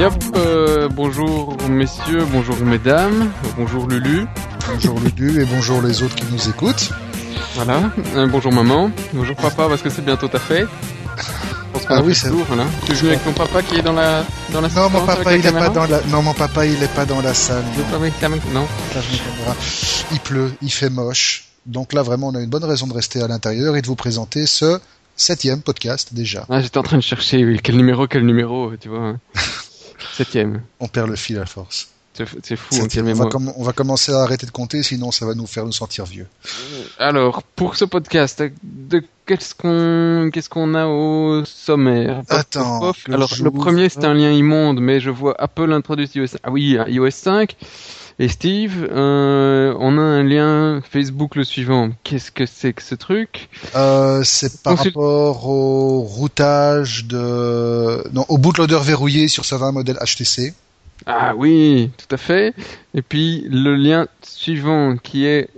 Euh, bonjour messieurs, bonjour mesdames, bonjour Lulu. Bonjour Lulu et bonjour les autres qui nous écoutent. Voilà, euh, bonjour maman, bonjour papa parce que c'est bientôt ta fête. Ah oui, c'est voilà. Tu es venu avec ton papa qui est dans la dans la Non, mon papa, il est pas dans la non, mon papa, il est pas dans la salle. Non. Il pleut, il fait moche. Donc là, vraiment, on a une bonne raison de rester à l'intérieur et de vous présenter ce septième podcast déjà. Ah, j'étais en train de chercher, oui, quel numéro, quel numéro, tu vois. Septième. On perd le fil à force. C'est fou, hein, on, va on commencer à arrêter de compter, sinon ça va nous faire nous sentir vieux. Alors, pour ce podcast, de qu'est-ce qu'on qu'est-ce qu'on a au sommaire? Attends, pof, pof. que Alors, le premier, c'est un lien immonde, mais je vois Apple introduit iOS. Ah oui, iOS 5. Et Steve, euh, on a un lien Facebook le suivant. Qu'est-ce que c'est que ce truc Euh, c'est par rapport au routage de, non, au bootloader verrouillé sur certains modèles HTC. Ah oui, tout à fait. Et puis le lien suivant qui est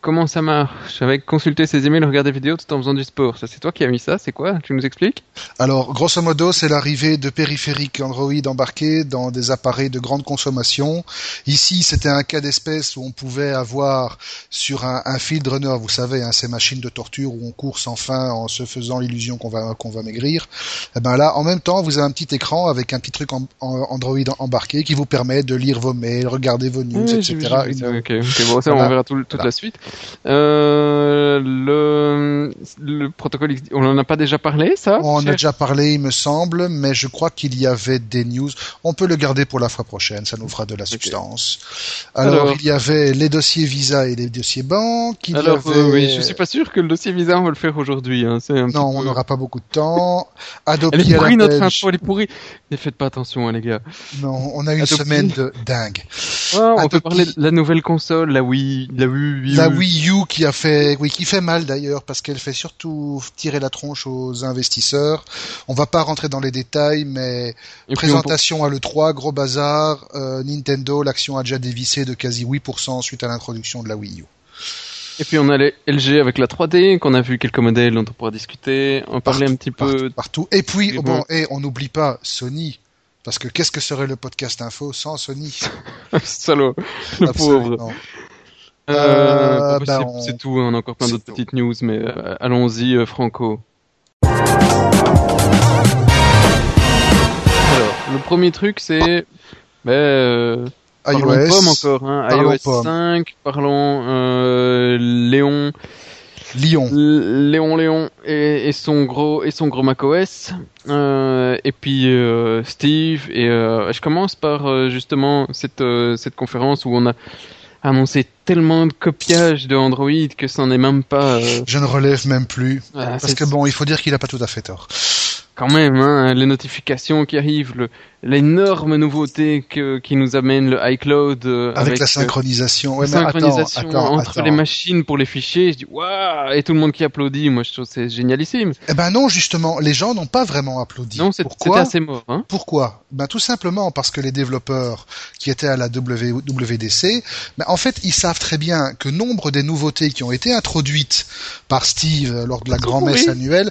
comment ça marche avec consulter ses emails, regarder des vidéos tout en faisant du sport. Ça, c'est toi qui as mis ça. C'est quoi Tu nous expliques Alors, grosso modo, c'est l'arrivée de périphériques Android embarqués dans des appareils de grande consommation. Ici, c'était un cas d'espèce où on pouvait avoir sur un, un field runner, vous savez, hein, ces machines de torture où on court sans fin en se faisant l'illusion qu'on va qu'on va maigrir. Et ben là, en même temps, vous avez un petit écran avec un petit truc en, en- Android embarqué qui vous permet de lire vos mails, regarder vos news, Oui, etc. Une- ça, ok, ok, bon, ça, Voilà. on verra tout, toute Voilà. la suite. Euh, le, le protocole, on en a pas déjà parlé, ça? On en a déjà parlé, il me semble, mais je crois qu'il y avait des news. On peut le garder pour la fois prochaine, ça nous fera de la substance. Alors, Alors- il y avait les dossiers Visa et les dossiers banques. Il y Alors, avait... euh, oui, je suis pas sûr que le dossier Visa, on va le faire aujourd'hui. Hein. Non, on n'aura pas beaucoup de temps. Adobe Elle est pourrie, notre info, elle est pourrie. Ne faites pas attention, hein, les gars. Non, on a une semaine de dingue. Ah, on peut parler de la nouvelle console, la Wii, la Wii, La Wii U qui a fait, oui, qui fait mal d'ailleurs parce qu'elle fait surtout tirer la tronche aux investisseurs. On va pas rentrer dans les détails, mais Et puis, on Présentation à l'E3, gros bazar, euh, Nintendo, l'action a déjà dévissé de quasi 8% suite à l'introduction de la Wii U. Et puis on a les LG avec la 3D, qu'on a vu quelques modèles dont on pourra discuter, on parlait un petit peu... Partout, partout. Et puis, bon, bon. et on n'oublie pas Sony, parce que qu'est-ce que serait le podcast info sans Sony Salaud, le pauvre. Euh, Euh, bah, bah, c'est- on- tout, on a encore plein d'autres petites news, mais euh, allons-y, euh, Franco. Alors, le premier truc, c'est... Ben, parlons iOS, pomme encore, hein. iOS pomme. 5, parlons euh, Léon, Lyon. Léon Léon et, et son gros et son gros macOS euh, et puis euh, Steve et euh, je commence par euh, justement cette euh, cette conférence où on a annoncé tellement de copiage de Android que ça n'est même pas euh, Je ne relève même plus. ah, Parce que bon, il faut dire qu'il a pas tout à fait tort. Quand même hein, les notifications qui arrivent le l'énorme nouveauté que qui nous amène le iCloud euh, Avec, la euh, synchronisation. Ouais, mais synchronisation attends, attends, entre attends. les machines pour les fichiers, je dis waouh et tout le monde qui applaudit, moi je trouve que c'est génialissime. Eh ben non, justement, les gens n'ont pas vraiment applaudi. Non, c'est- c'était Pourquoi assez mort. Hein Pourquoi? Ben tout simplement parce que les développeurs qui étaient à la W- WDC, ben en fait ils savent très bien que nombre des nouveautés qui ont été introduites par Steve lors de la grand-messe pourries. annuelle,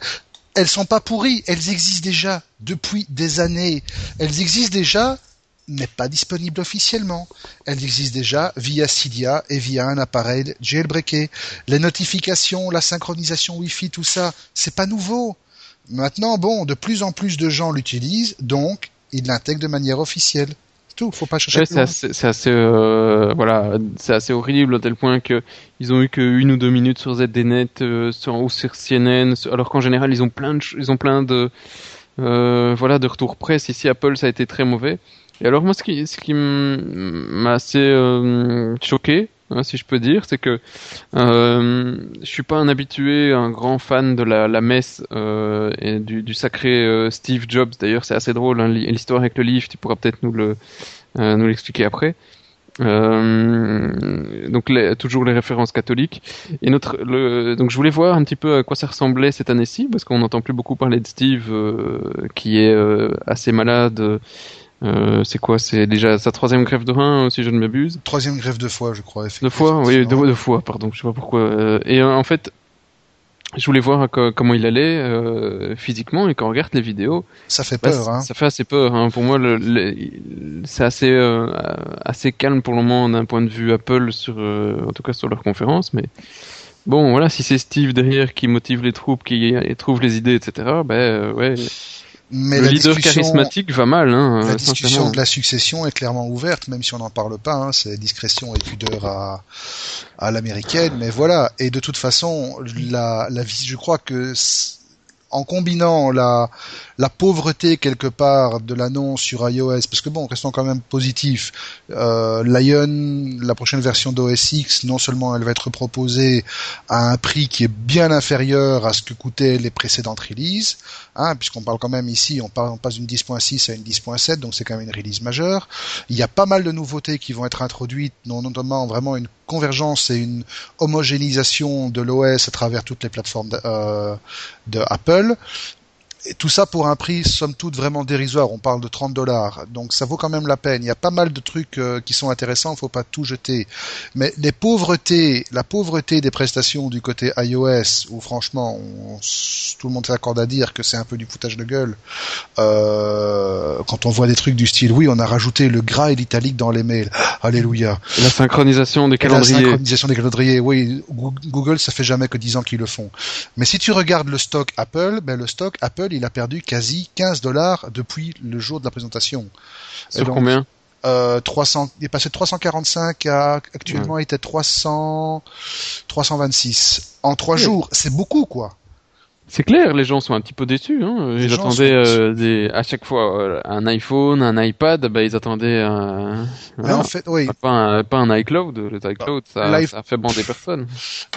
elles sont pas pourries, elles existent déjà depuis des années. Elles existent déjà, mais pas disponibles officiellement. Elles existent déjà via Cydia et via un appareil jailbreaké. Les notifications, la synchronisation Wi-Fi, tout ça, c'est pas nouveau. Maintenant, bon, de plus en plus de gens l'utilisent, donc ils l'intègrent de manière officielle. C'est tout, faut pas chercher Ouais, plus c'est assez, euh, voilà, c'est assez horrible à tel point que ils ont eu que une ou deux minutes sur ZDNet euh, sur, ou sur CNN, alors qu'en général ils ont plein de, ils ont plein de, euh, voilà, de retours presse. Ici Apple, ça a été très mauvais. Et alors moi, ce qui, ce qui m'a assez euh, choqué, hein, si je peux dire, c'est que euh, je suis pas un habitué, un grand fan de la, la messe euh, et du, du sacré euh, Steve Jobs. D'ailleurs, c'est assez drôle hein, l'histoire avec le livre. Tu pourras peut-être nous le nous l'expliquer après. Euh, donc les- toujours les références catholiques. Et notre, le, donc je voulais voir un petit peu à quoi ça ressemblait cette année-ci, parce qu'on n'entend plus beaucoup parler de Steve, euh, qui est euh, assez malade. Euh, c'est quoi? C'est déjà sa troisième grève de rein, si je ne m'abuse. Troisième grève de foie, je crois. Deux fois, oui, deux, effectivement. deux fois, pardon, je sais pas pourquoi. Euh, et euh, en fait, je voulais voir comment il allait euh, physiquement et quand on regarde les vidéos, ça fait peur. Bah, hein. Ça fait assez peur. Hein. Pour moi, le, c'est assez euh, assez calme pour le moment d'un point de vue Apple sur, euh, en tout cas sur leur conférence. Mais bon, voilà, si c'est Steve derrière qui motive les troupes, qui trouve les idées, etc. Ben ouais. Mais le leader charismatique va mal. Hein, la discussion de la succession est clairement ouverte, même si on n'en parle pas. Hein, c'est discrétion et pudeur à, à l'américaine. Mais voilà. Et de toute façon, la, la je crois que en combinant la, pauvreté quelque part de l'annonce sur iOS, parce que bon, restons quand même positifs, euh, Lion, la prochaine version d'OS X, non seulement elle va être proposée à un prix qui est bien inférieur à ce que coûtaient les précédentes releases, hein, puisqu'on parle quand même ici, on, on passe d'une 10.6 à une 10.7, donc c'est quand même une release majeure. Il y a pas mal de nouveautés qui vont être introduites, notamment vraiment une convergence et une homogénéisation de l'OS à travers toutes les plateformes de, euh, et tout ça pour un prix somme toute vraiment dérisoire. On parle de 30 dollars, donc ça vaut quand même la peine. Il y a pas mal de trucs euh, qui sont intéressants, il faut pas tout jeter. Mais les pauvretés, la pauvreté des prestations du côté iOS, où franchement, tout le monde s'accorde à dire que c'est un peu du foutage de gueule. Euh, quand on voit des trucs du style, oui, on a rajouté le gras et l'italique dans les mails. Alléluia. La synchronisation des calendriers. La synchronisation des calendriers. Oui, Google, ça fait jamais que 10 ans qu'ils le font. Mais si tu regardes le stock Apple, ben le stock Apple il a perdu quasi 15 dollars depuis le jour de la présentation. Sur combien euh, 300, il est passé de 345 à actuellement il était 300, 326 en trois jours. C'est beaucoup quoi. C'est clair, les gens sont un petit peu déçus. Hein. Ils attendaient euh, des, à chaque fois euh, un iPhone, un iPad, bah, ils attendaient un, en fait, oui. pas, un, pas un iCloud. Le iCloud, ça, ça fait bander personne.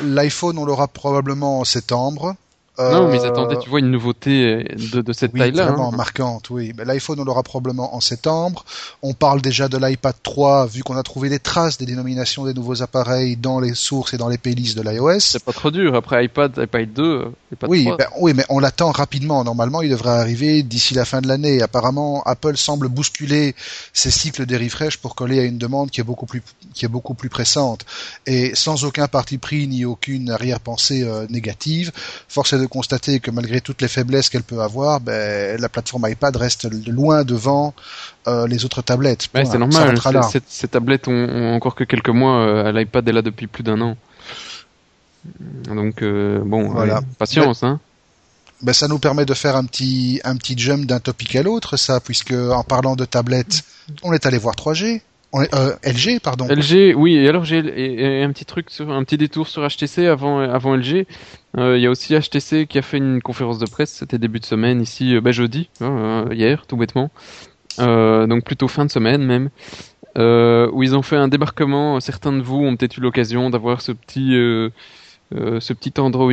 L'iPhone, on l'aura probablement en septembre. Non, mais ils attendaient, tu vois, une nouveauté de, de cette taille-là. Vraiment hein. marquante, oui. L'iPhone, on l'aura probablement en septembre. On parle déjà de l'iPad 3, vu qu'on a trouvé des traces des dénominations des nouveaux appareils dans les sources et dans les playlists de l'iOS. C'est pas trop dur. Après iPad, iPad 2, iPad oui, Ben, oui, mais on l'attend rapidement. Normalement, il devrait arriver d'ici la fin de l'année. Apparemment, Apple semble bousculer ses cycles des refresh pour coller à une demande qui est beaucoup plus, qui est beaucoup plus pressante. Et sans aucun parti pris ni aucune arrière-pensée euh, négative, force est de constater que malgré toutes les faiblesses qu'elle peut avoir, ben, la plateforme iPad reste loin devant euh, les autres tablettes. c'est normal. Ces, tablettes ont, encore que quelques mois. Euh, L'iPad est là depuis plus d'un an. Donc euh, bon, voilà. patience, hein. Ben, ça nous permet de faire un petit un petit jump d'un topic à l'autre, ça, puisque en parlant de tablettes, on est allé voir 3G. Euh, LG, pardon. LG, oui. Et alors j'ai un petit truc sur un petit détour sur HTC avant avant LG. Euh, il y a aussi HTC qui a fait une conférence de presse. C'était début de semaine ici, euh, bah, jeudi, hein, hier, tout bêtement. donc plutôt fin de semaine même. où ils ont fait un débarquement. Certains de vous ont peut-être eu l'occasion d'avoir ce petit ce petit Android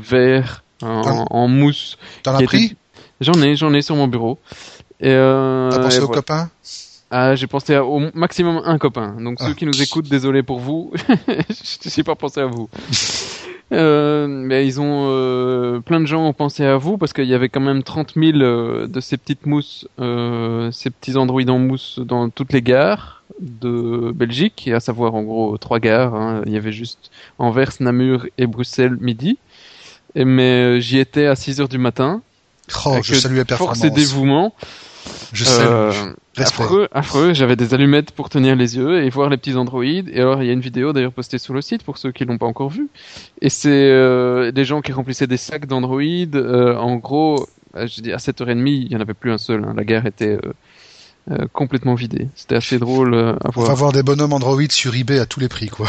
vert en, mousse. T'en as pris? J'en ai, j'en ai sur mon bureau. Et T'as pensé aux copains ah, j'ai pensé au maximum un copain. Donc ceux ah. qui nous écoutent, désolé pour vous. je n'ai pas pensé à vous. Euh, mais ils ont euh, plein de gens ont pensé à vous parce qu'il y avait quand même 30 000 euh, de ces petites mousses, euh, ces petits androïdes en mousse dans toutes les gares de Belgique, et à savoir en gros trois gares. Hein. Il y avait juste Anvers, Namur et Bruxelles midi. Et, mais j'y étais à 6 heures du matin. Oh, je salue la performance. Force et dévouement. Je sais. Euh, affreux, affreux. J'avais des allumettes pour tenir les yeux et voir les petits androïdes. Et alors, il y a une vidéo d'ailleurs postée sur le site pour ceux qui l'ont pas encore vue. Et c'est euh, des gens qui remplissaient des sacs d'androïdes. Euh, en gros, euh, je dis à 7h30, il y en avait plus un seul. Hein. La gare était complètement vidée. C'était assez drôle à voir. On va voir des bonhommes androïdes sur eBay à tous les prix, quoi.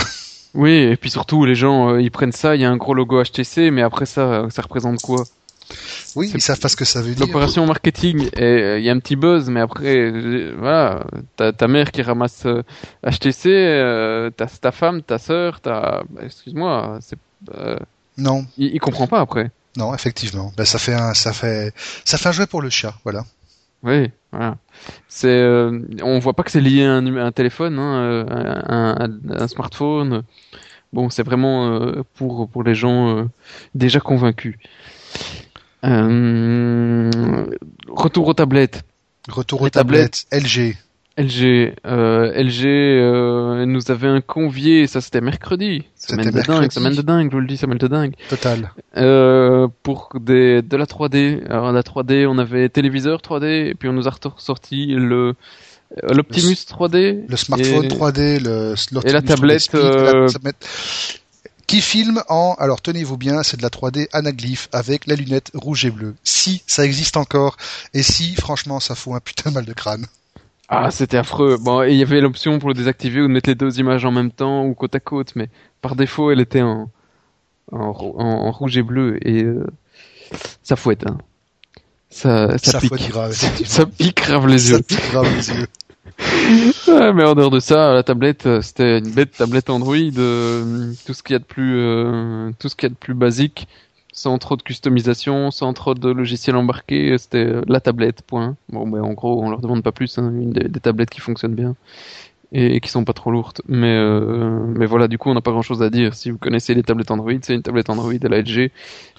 Oui, et puis surtout, les gens, ils prennent ça, il y a un gros logo HTC, mais après ça, ça représente quoi? Oui, ils savent pas ce que ça veut dire. L'opération marketing, euh, il y a un petit buzz, mais après, euh, voilà, t'as ta mère qui ramasse HTC, euh, t'as ta femme, ta sœur, t'as, bah, excuse-moi, c'est. non. Il, comprend pas après. Non, effectivement. Ben, ça fait un, ça fait, ça fait un jouet pour le chat, voilà. Oui, voilà. C'est, on voit pas que c'est lié à un, un téléphone, hein, un, un, smartphone. Bon, c'est vraiment pour pour les gens déjà convaincus. Euh, retour aux tablettes. Retour aux tablettes, LG. LG, euh, LG euh, nous avait un convié, ça c'était mercredi. Semaine de mercredi. dingue, semaine de dingue, je vous le dis, semaine de dingue. Total. Euh, pour des, de la 3D. Alors la 3D, on avait téléviseur 3D, et puis on nous a ressorti le euh, l'Optimus 3D. Le smartphone et- 3D, le, Et la tablette, la tablette, qui filme en, alors tenez-vous bien, c'est de la 3D anaglyphe avec la lunette rouge et bleue. Si, ça existe encore. Et si, franchement, ça fout un putain de mal de crâne. Ah, c'était affreux. Bon, et il y avait l'option pour le désactiver ou de mettre les deux images en même temps ou côte à côte, mais par défaut, elle était en, en, rou- en- en rouge et bleu et euh, ça fouette. Hein. Ça, ça, Ça pique. fouette grave, effectivement. Ça pique grave les Ça yeux. pique grave les yeux. Mais en dehors de ça, la tablette, euh, c'était une bête tablette Android, euh, tout ce qu'il y a de plus, euh, tout ce qu'il y a de plus basique, sans trop de customisation, sans trop de logiciels embarqués, c'était la tablette, point. Bon, mais en gros, on leur demande pas plus, hein, une des, des tablettes qui fonctionnent bien et, qui sont pas trop lourdes. Mais, euh, mais voilà, du coup, on n'a pas grand chose à dire. Si vous connaissez les tablettes Android, c'est une tablette Android à la LG.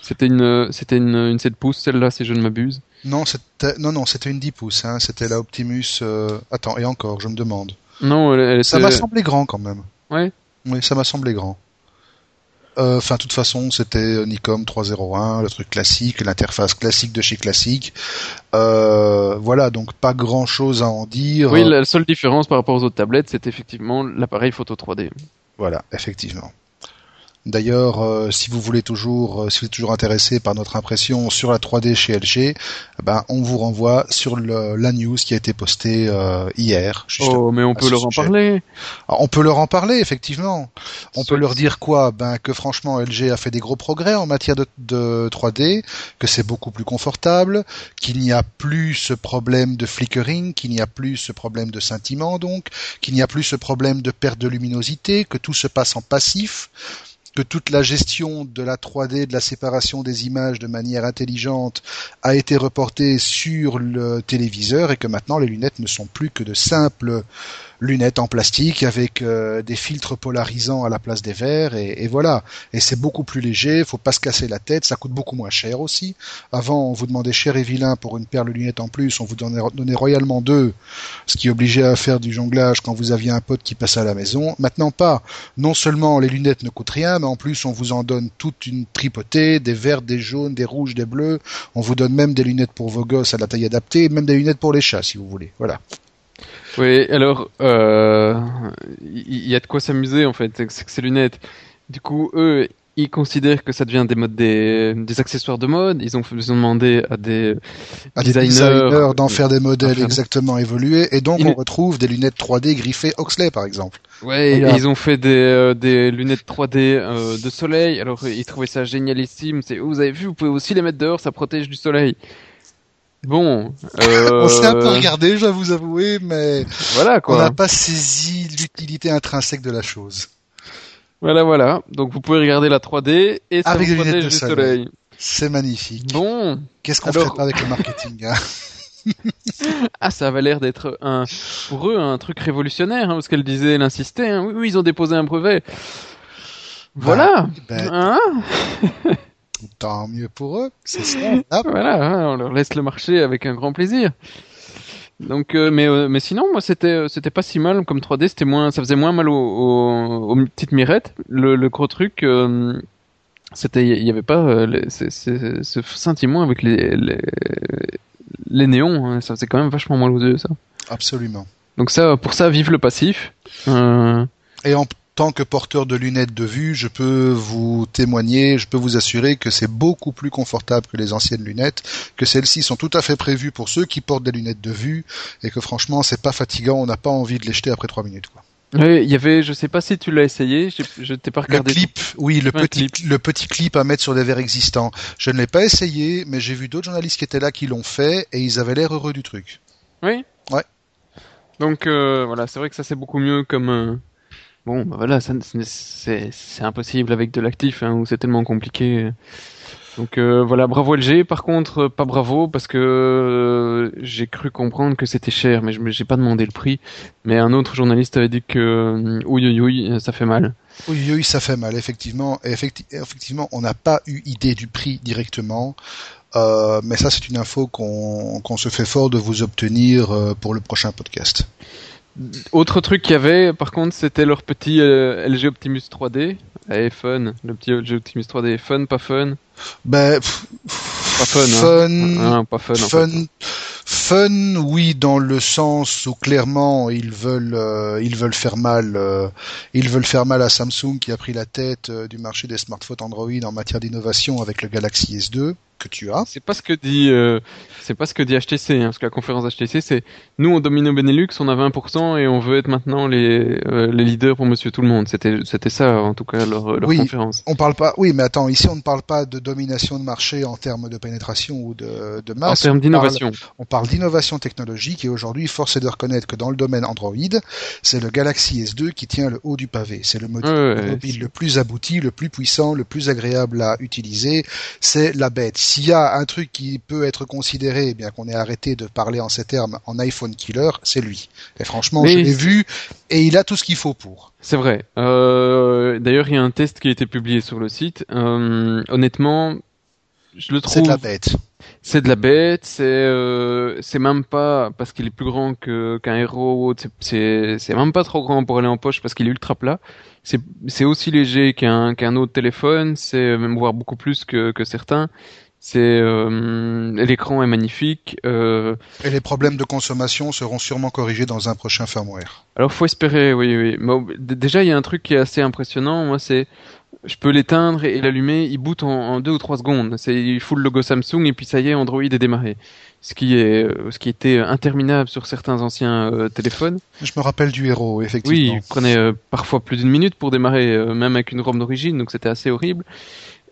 C'était une, c'était une, une 7 pouces, celle-là, si je ne m'abuse. Non, c'était, non, non, c'était une 10 pouces, hein. C'était la Optimus, euh, attends, et encore, je me demande. Non, elle, elle Ça était- m'a semblé grand quand même. Ouais. Oui, ça m'a semblé grand. Euh, Enfin, de toute façon, c'était Nikon 301, le truc classique, l'interface classique de chez classique. Euh, voilà, donc pas grand chose à en dire. Oui, la seule différence par rapport aux autres tablettes, c'est effectivement l'appareil photo 3D. Voilà, effectivement. D'ailleurs, euh, si vous voulez toujours, euh, si vous êtes toujours intéressé par notre impression sur la 3D chez LG, eh ben, on vous renvoie sur le, la news qui a été postée euh, hier. Oh, mais on peut leur en parler. Alors, on peut leur en parler, effectivement. On peut leur dire quoi? Ben que franchement, LG a fait des gros progrès en matière de, de 3D, que c'est beaucoup plus confortable, qu'il n'y a plus ce problème de flickering, qu'il n'y a plus ce problème de scintillement, donc, qu'il n'y a plus ce problème de perte de luminosité, que tout se passe en passif que toute la gestion de la 3D, de la séparation des images de manière intelligente a été reportée sur le téléviseur et que maintenant les lunettes ne sont plus que de simples lunettes en plastique avec euh, des filtres polarisants à la place des verres et, voilà. Et c'est beaucoup plus léger, faut pas se casser la tête, ça coûte beaucoup moins cher aussi. Avant, on vous demandait cher et vilain pour une paire de lunettes en plus, on vous donnait, donnait royalement deux, ce qui obligeait à faire du jonglage quand vous aviez un pote qui passait à la maison. Maintenant pas. Non seulement les lunettes ne coûtent rien, mais en plus on vous en donne toute une tripotée, des verts, des jaunes, des rouges, des bleus. On vous donne même des lunettes pour vos gosses à la taille adaptée, même des lunettes pour les chats si vous voulez. Voilà. Oui, alors, euh, il y, a de quoi s'amuser en fait, c'est que ces lunettes. Du coup, eux, ils considèrent que ça devient des modes des, des accessoires de mode. Ils ont, ils ont demandé à des à designers, designers d'en faire des modèles faire- exactement évolués, et donc on retrouve des lunettes 3D griffées Oxley par exemple. Ouais, et ils ont fait des, euh, des lunettes 3D euh, de soleil. Alors, ils trouvaient ça génialissime. C'est, vous avez vu, vous pouvez aussi les mettre dehors, ça protège du soleil. Bon, euh, On s'est un peu regardé, je dois vous avouer, mais voilà on quoi. n'a pas saisi l'utilité intrinsèque de la chose. Voilà, voilà. Donc vous pouvez regarder la 3D et ça Avec vous protège du soleil. C'est magnifique. Bon, Qu'est-ce qu'on Alors- ferait pas avec le marketing hein ah ça avait l'air d'être un pour eux un truc révolutionnaire hein, parce qu'elle disait, elle insistait. hein. Oui, oui, ils ont déposé un brevet. Voilà. Ben, Hein tant mieux pour eux, c'est ça. Voilà, hein, on leur laisse le marché avec un grand plaisir. Donc, euh, mais euh, mais sinon, moi, c'était euh, c'était pas si mal comme 3D. C'était moins, ça faisait moins mal aux, aux, aux petites mirettes. Le, le gros truc, euh, c'était il y avait pas les- ce sentiment avec les les, les néons. hein. ça faisait quand même vachement mal aux yeux, ça. Absolument. Donc ça, pour ça, vive le passif. Et en tant que porteur de lunettes de vue, je peux vous témoigner, je peux vous assurer que c'est beaucoup plus confortable que les anciennes lunettes, que celles-ci sont tout à fait prévues pour ceux qui portent des lunettes de vue, et que franchement, c'est pas fatigant, on n'a pas envie de les jeter après trois minutes. Quoi. ouais, il y avait, je sais pas si tu l'as essayé. Je t'ai pas Le regardé. clip, oui, le petit, le petit clip à mettre sur des verres existants. Je ne l'ai pas essayé, mais j'ai vu d'autres journalistes qui étaient là qui l'ont fait, et ils avaient l'air heureux du truc. Oui. Ouais. Donc euh, voilà, c'est vrai que ça c'est beaucoup mieux comme. euh, Bon, bah voilà, c'est impossible avec de l'actif, hein, où c'est tellement compliqué. Donc euh, voilà, bravo LG. Par contre, euh, pas bravo parce que euh, j'ai cru comprendre que c'était cher, mais je j'ai pas demandé le prix. Mais un autre journaliste avait dit que euh, oui, oui, oui, ça fait mal. Oui, ça fait mal, effectivement. Et effecti- effectivement, on n'a pas eu idée du prix directement. Euh, mais ça, c'est une info qu'on se fait fort de vous obtenir euh, pour le prochain podcast. Autre truc qu'il y avait, par contre, c'était leur petit euh, LG Optimus 3D. Eh, fun. Le petit LG Optimus 3D. Fun, pas fun? Ben, Pas fun, fun, hein. Hein, pas fun, en fun, fait. fun, oui, dans le sens où clairement ils veulent, euh, ils veulent faire mal, euh, ils veulent faire mal à Samsung qui a pris la tête du marché des smartphones Android en matière d'innovation avec le Galaxy S2 que tu as. C'est pas ce que dit, euh, c'est pas ce que dit HTC, hein, parce que la conférence HTC, c'est nous on domine au Benelux, on a 20% et on veut être maintenant les, euh, les leaders pour Monsieur Tout le Monde. C'était, c'était ça en tout cas leur, leur Oui. conférence. On parle pas, oui, mais attends, ici on ne parle pas de domination de marché en termes de pénétration ou de, de En masse. termes On parle- d'innovation. On parle d'innovation technologique et aujourd'hui, force est de reconnaître que dans le domaine Android, c'est le Galaxy S2 qui tient le haut du pavé. C'est le modi- Ouais, ouais, le ouais, mobile le plus abouti, le plus puissant, le plus agréable à utiliser. C'est la bête. S'il y a un truc qui peut être considéré, eh bien qu'on ait arrêté de parler en ces termes, en iPhone killer, c'est lui. Et franchement, Mais je l'ai c'est- vu et il a tout ce qu'il faut pour. C'est vrai. Euh, d'ailleurs, il y a un test qui a été publié sur le site. Euh, honnêtement, je le C'est trouve. de la bête. C'est de la bête, c'est euh, c'est même pas parce qu'il est plus grand que qu'un héros, ou autre, c'est- c'est c'est même pas trop grand pour aller en poche parce qu'il est ultra plat. C'est c'est aussi léger qu'un qu'un autre téléphone, c'est même voire beaucoup plus que que certains. C'est euh, l'écran est magnifique. Euh, Et les problèmes de consommation seront sûrement corrigés dans un prochain firmware. alors faut espérer, oui oui. Déjà il y a un truc qui est assez impressionnant, moi c'est je peux l'éteindre et l'allumer, il boot en, en deux ou trois secondes. C'est il fout le logo Samsung et puis ça y est, Android est démarré. Ce qui est euh, ce qui était interminable sur certains anciens euh, téléphones. Je me rappelle du héros, Oui, effectivement. il prenait euh, parfois plus d'une minute pour démarrer, euh, même avec une ROM d'origine, donc c'était assez horrible.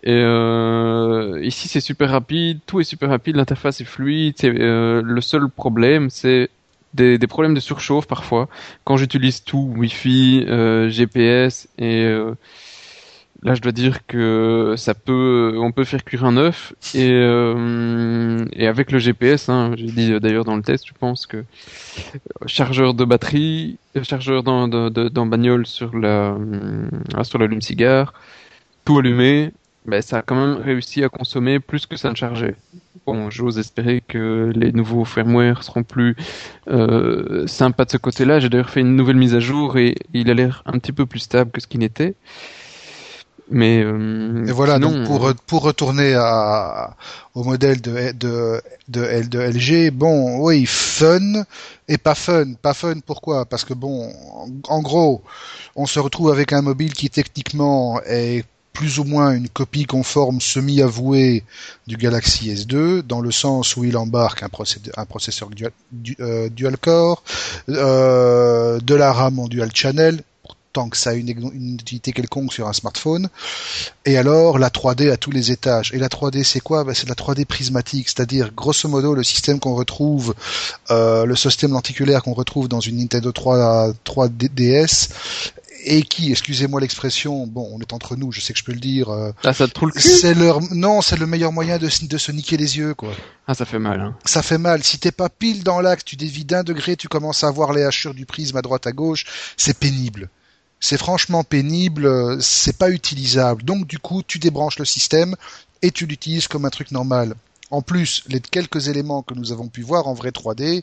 Et euh, ici c'est super rapide, tout est super rapide, l'interface est fluide. C'est euh, le seul problème, c'est des, des problèmes de surchauffe parfois. Quand j'utilise tout, Wi-Fi, euh, GPS et euh, là je dois dire que ça peut, on peut faire cuire un œuf et euh, et avec le GPS, hein, j'ai dit euh, d'ailleurs dans le test, je pense que chargeur de batterie, euh, chargeur dans, dans, bagnole sur la euh, sur l'allume-cigare, tout allumé, ben ça a quand même réussi à consommer plus que ça ne chargeait. Bon, j'ose espérer que les nouveaux firmware seront plus euh, sympas de ce côté-là. J'ai d'ailleurs fait une nouvelle mise à jour et il a l'air un petit peu plus stable que ce qu'il n'était. Mais euh, Et voilà, sinon, donc pour, pour retourner à, au modèle de, de, de, LG, bon, oui, fun et pas fun. Pas fun, pourquoi? Parce que bon, en, en gros, on se retrouve avec un mobile qui techniquement est plus ou moins une copie conforme semi-avouée du Galaxy S2, dans le sens où il embarque un, processeur dual, du- euh, core, euh, de la RAM en dual channel, tant que ça a une, une utilité quelconque sur un smartphone. Et alors, la 3D à tous les étages. Et la 3D, c'est quoi? Ben, C'est la 3D prismatique, c'est-à-dire, grosso modo, le système qu'on retrouve, euh, le système lenticulaire qu'on retrouve dans une Nintendo 3, 3DS, et qui, excusez-moi l'expression, bon, on est entre nous, je sais que je peux le dire, euh, ah ça te trouve le cul c'est leur, non, c'est le meilleur moyen de, se- de se niquer les yeux, quoi. Ah ça fait mal. Hein. Ça fait mal. Si t'es pas pile dans l'axe, tu dévis d'un degré, tu commences à voir les hachures du prisme à droite à gauche, c'est pénible. C'est franchement pénible, euh, c'est pas utilisable. Donc du coup, tu débranches le système et tu l'utilises comme un truc normal. En plus, les quelques éléments que nous avons pu voir en vrai 3D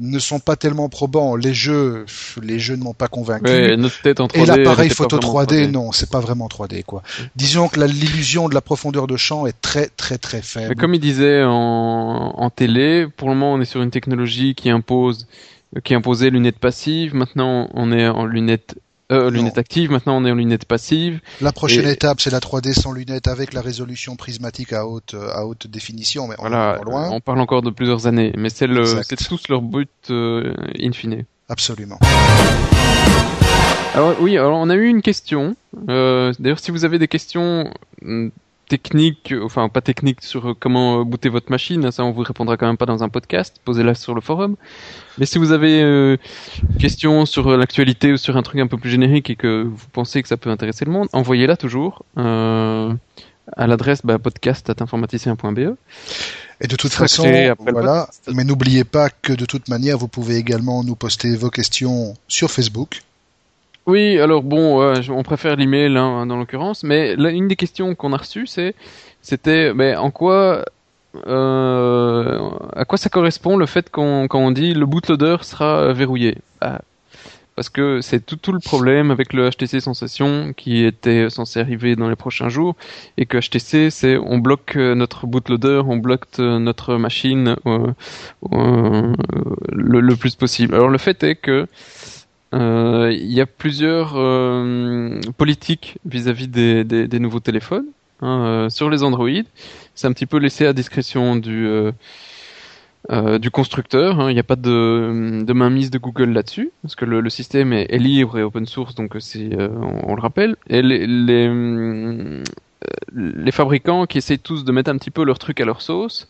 ne sont pas tellement probants. Les jeux, les jeux ne m'ont pas convaincu. Ouais, notre tête en 3D. Et l'appareil photo vraiment 3D, non, c'est pas vraiment 3D quoi. Disons que l'illusion de la profondeur de champ est très très très faible. Mais comme il disait en, en télé, pour le moment on est sur une technologie qui impose, qui imposait lunettes passives. Maintenant on est en lunettes, euh, lunettes actives. Maintenant on est en lunettes passives. La prochaine Et- étape, c'est la 3D sans lunettes avec la résolution prismatique à haute, à haute définition, mais on Voilà, loin. on parle encore de plusieurs années, mais c'est le, c'est tous leur but euh, in fine. Absolument. Alors oui, alors on a eu une question. Euh, D'ailleurs, si vous avez des questions techniques, euh, enfin pas techniques sur euh, comment euh, booter votre machine, ça on vous répondra quand même pas dans un podcast. Posez-la sur le forum. Mais si vous avez euh, une question sur euh, l'actualité ou sur un truc un peu plus générique et que vous pensez que ça peut intéresser le monde, envoyez-la toujours euh, à l'adresse bah, podcast@informaticien.be. Et de toute façon, voilà. Mais n'oubliez pas que de toute manière, vous pouvez également nous poster vos questions sur Facebook. Oui, alors bon, euh, on préfère l'email hein, dans l'occurrence, mais là, une des questions qu'on a reçues, c'est, c'était, mais en quoi euh, à quoi ça correspond le fait qu'on quand on dit le bootloader sera verrouillé? Bah, parce que c'est tout, tout le problème avec le HTC Sensation qui était censé arriver dans les prochains jours et que HTC c'est on bloque notre bootloader, on bloque notre machine euh, euh, le, plus possible. Alors le fait est que euh, il y a plusieurs euh, politiques vis-à-vis des, des, des, nouveaux téléphones hein, euh, sur les Android. C'est un petit peu laissé à discrétion du euh, du constructeur. Hein. Il n'y a pas de, de mainmise de Google là-dessus, parce que le, le système est, est, libre et open source, donc c'est, euh, on, on, le rappelle. Et les, les, euh, les, fabricants qui essayent tous de mettre un petit peu leur truc à leur sauce,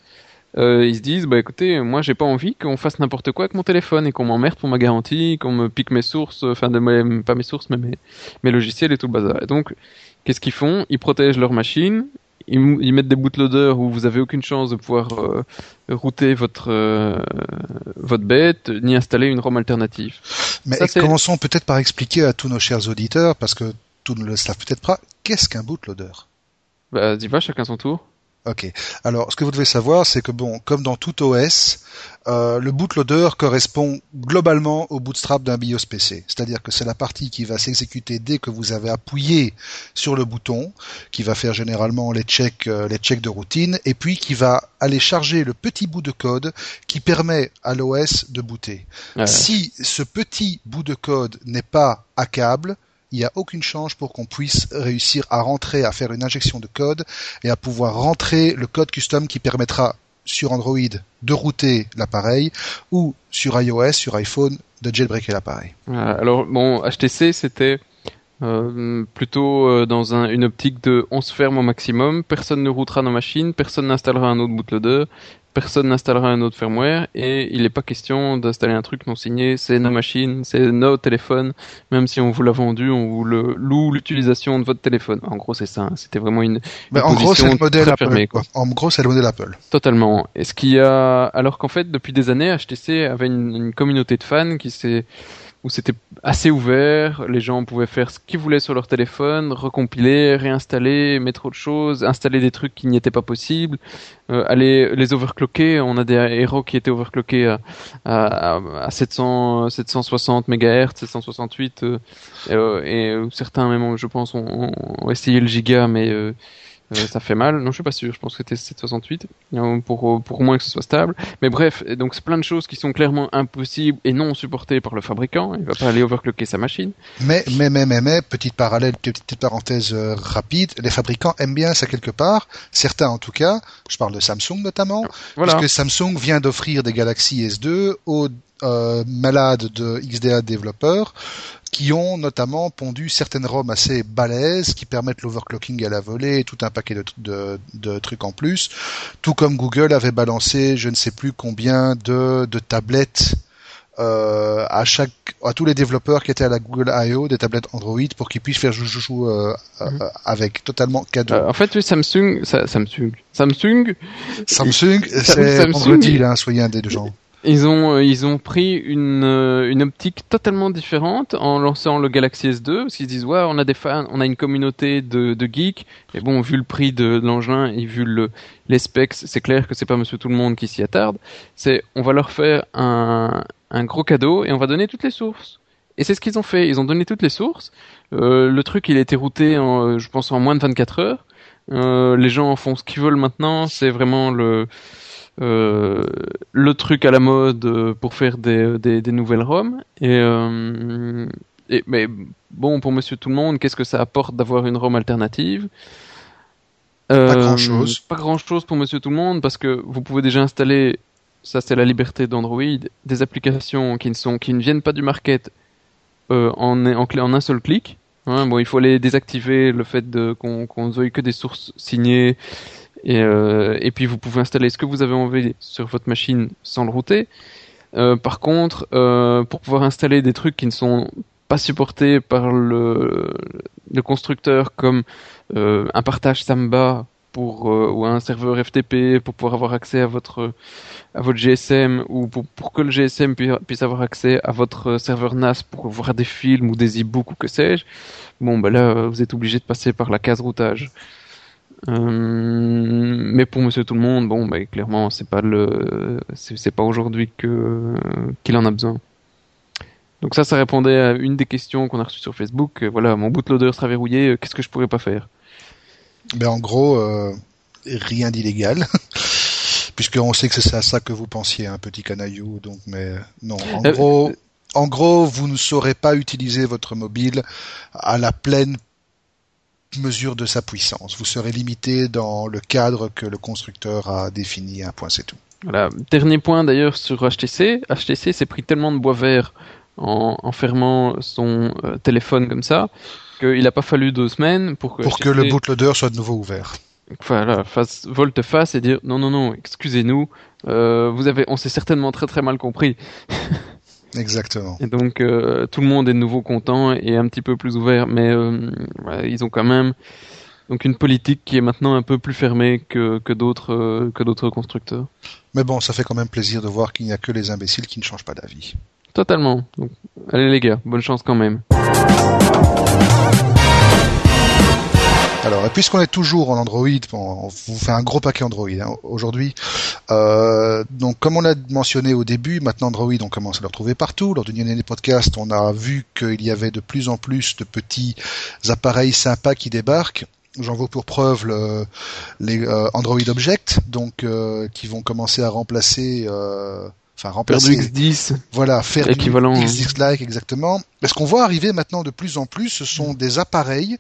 euh, ils se disent bah écoutez, moi j'ai pas envie qu'on fasse n'importe quoi avec mon téléphone et qu'on m'emmerde pour ma garantie, qu'on me pique mes sources, enfin de pas mes sources mais mes, mes logiciels et tout le bazar. Et donc qu'est-ce qu'ils font? Ils protègent leur machine, ils, ils, mettent des bootloaders où vous avez aucune chance de pouvoir euh, router votre euh, votre bête, ni installer une ROM alternative. Mais Ça, commençons peut-être par expliquer à tous nos chers auditeurs, parce que tous ne le savent peut-être pas, qu'est-ce qu'un bootloader Bah, dis pas, chacun son tour. Ok. Alors, ce que vous devez savoir, c'est que bon, comme dans tout OS, euh, le bootloader correspond globalement au bootstrap d'un BIOS PC. C'est-à-dire que c'est la partie qui va s'exécuter dès que vous avez appuyé sur le bouton, qui va faire généralement les checks, euh, les checks de routine, et puis qui va aller charger le petit bout de code qui permet à l'OS de booter. Ouais. Si ce petit bout de code n'est pas hackable, il n'y a aucune chance pour qu'on puisse réussir à rentrer, à faire une injection de code et à pouvoir rentrer le code custom qui permettra sur Android de router l'appareil ou sur iOS, sur iPhone, de jailbreaker l'appareil. Alors bon, HTC c'était euh, plutôt euh, dans un, une optique de on se ferme au maximum, personne ne routera nos machines, personne n'installera un autre bootloader, personne n'installera un autre firmware et il n'est pas question d'installer un truc non signé, c'est nos machines, c'est nos téléphones, même si on vous l'a vendu, on vous le loue l'utilisation de votre téléphone. En gros, c'est ça, c'était vraiment une, une Mais en gros, c'est le modèle Apple. Fermée, quoi. En gros, c'est le modèle Apple. Totalement. Et ce qui a, alors qu'en fait, depuis des années, HTC avait une, une communauté de fans qui s'est où c'était assez ouvert, les gens pouvaient faire ce qu'ils voulaient sur leur téléphone, recompiler, réinstaller, mettre autre chose, installer des trucs qui n'y étaient pas possibles, euh, aller les overclocker. On a des héros qui étaient overclockés à, à, à 700, 760 MHz, 768, euh, et certains même, je pense, ont, ont essayé le giga, mais euh, ça fait mal. Non, je suis pas sûr. Je pense que c'était 768 pour pour au moins que ce soit stable. Mais bref, donc c'est plein de choses qui sont clairement impossibles et non supportées par le fabricant. Il va pas aller overclocker sa machine. Mais mais mais mais, mais petite parallèle, petite parenthèse euh, rapide. Les fabricants aiment bien ça quelque part. Certains en tout cas. Je parle de Samsung notamment, voilà. puisque Samsung vient d'offrir des Galaxy S2 aux euh, malades de XDA développeurs qui ont notamment pondu certaines ROM assez balèzes qui permettent l'overclocking à la volée et tout un paquet de, de, de, trucs en plus. Tout comme Google avait balancé je ne sais plus combien de, de tablettes euh, à chaque à tous les développeurs qui étaient à la Google I.O. des tablettes Android pour qu'ils puissent faire joujou euh, mm -hmm. avec totalement cadeau. Euh, en fait, oui, Samsung, ça, Samsung, Samsung, Samsung, c'est vendredi là, soyez un des deux gens. Ils ont ils ont pris une une optique totalement différente en lançant le Galaxy S2 parce qu'ils disent ouais on a des fans on a une communauté de, de geeks. Et bon vu le prix de, de l'engin et vu le les specs c'est clair que c'est pas Monsieur tout le monde qui s'y attarde. C'est on va leur faire un un gros cadeau et on va donner toutes les sources. Et c'est ce qu'ils ont fait. Ils ont donné toutes les sources. Euh, le truc il a été routé en je pense en moins de 24 heures. Euh, les gens font ce qu'ils veulent maintenant. C'est vraiment le euh, le truc à la mode pour faire des, des, des nouvelles ROM. Et, euh, et, mais bon, pour Monsieur Tout le Monde, qu'est-ce que ça apporte d'avoir une ROM alternative? Euh, Pas grand chose. Pas grand chose pour Monsieur Tout le Monde parce que vous pouvez déjà installer, ça c'est la liberté d'Android, des applications qui ne sont, qui ne viennent pas du market euh, en, en, en un seul clic. Hein, bon, il faut les désactiver, le fait de, qu'on qu veuille que des sources signées, et, euh, et, puis vous pouvez installer ce que vous avez envie sur votre machine sans le router. Euh, par contre, euh, pour pouvoir installer des trucs qui ne sont pas supportés par le, le constructeur comme euh, un partage Samba pour ou un serveur FTP pour pouvoir avoir accès à votre à votre GSM ou pour, que le GSM puisse, puisse avoir accès à votre serveur NAS pour voir des films ou des e-books ou que sais-je. Bon, ben là, vous êtes obligé de passer par la case routage. Mais pour Monsieur Tout le Monde, bon, bah, clairement, c'est pas le, c'est pas aujourd'hui que qu'il en a besoin. Donc ça, ça répondait à une des questions qu'on a reçues sur Facebook. Voilà, mon bootloader sera verrouillé. Qu'est-ce que je pourrais pas faire? Ben en gros, rien d'illégal. Puisqu'on sait que c'est à ça que vous pensiez, un petit canaillou. Donc, mais non. En gros, en gros, vous ne saurez pas utiliser votre mobile à la pleine mesure de sa puissance. Vous serez limité dans le cadre que le constructeur a défini. Un point, c'est tout. Voilà. Dernier point d'ailleurs sur HTC. HTC s'est pris tellement de bois vert en, fermant son euh, téléphone comme ça qu'il n'a pas fallu deux semaines pour que, pour que le bootloader soit de nouveau ouvert. Voilà, face, volte-face et dire non, non, non, excusez-nous, euh, vous avez, on s'est certainement très très mal compris. Exactement. Et donc euh, tout le monde est de nouveau content et un petit peu plus ouvert, mais euh, ils ont quand même donc une politique qui est maintenant un peu plus fermée que, que d'autres euh, que d'autres constructeurs. Mais bon, ça fait quand même plaisir de voir qu'il n'y a que les imbéciles qui ne changent pas d'avis. Totalement. Donc, allez les gars, bonne chance quand même. Alors, et puisqu'on est toujours en Android, on vous fait un gros paquet Android hein, aujourd'hui. Euh, donc, comme on l'a mentionné au début, maintenant Android, on commence à le retrouver partout. Lors du dernier podcast, on a vu qu'il y avait de plus en plus de petits appareils sympas qui débarquent. J'en veux pour preuve le, les euh, Android Object, donc euh, qui vont commencer à remplacer. Euh, enfin remplacer X10 voilà faire l'équivalent X10 like exactement mais ce qu'on voit arriver maintenant de plus en plus ce sont des appareils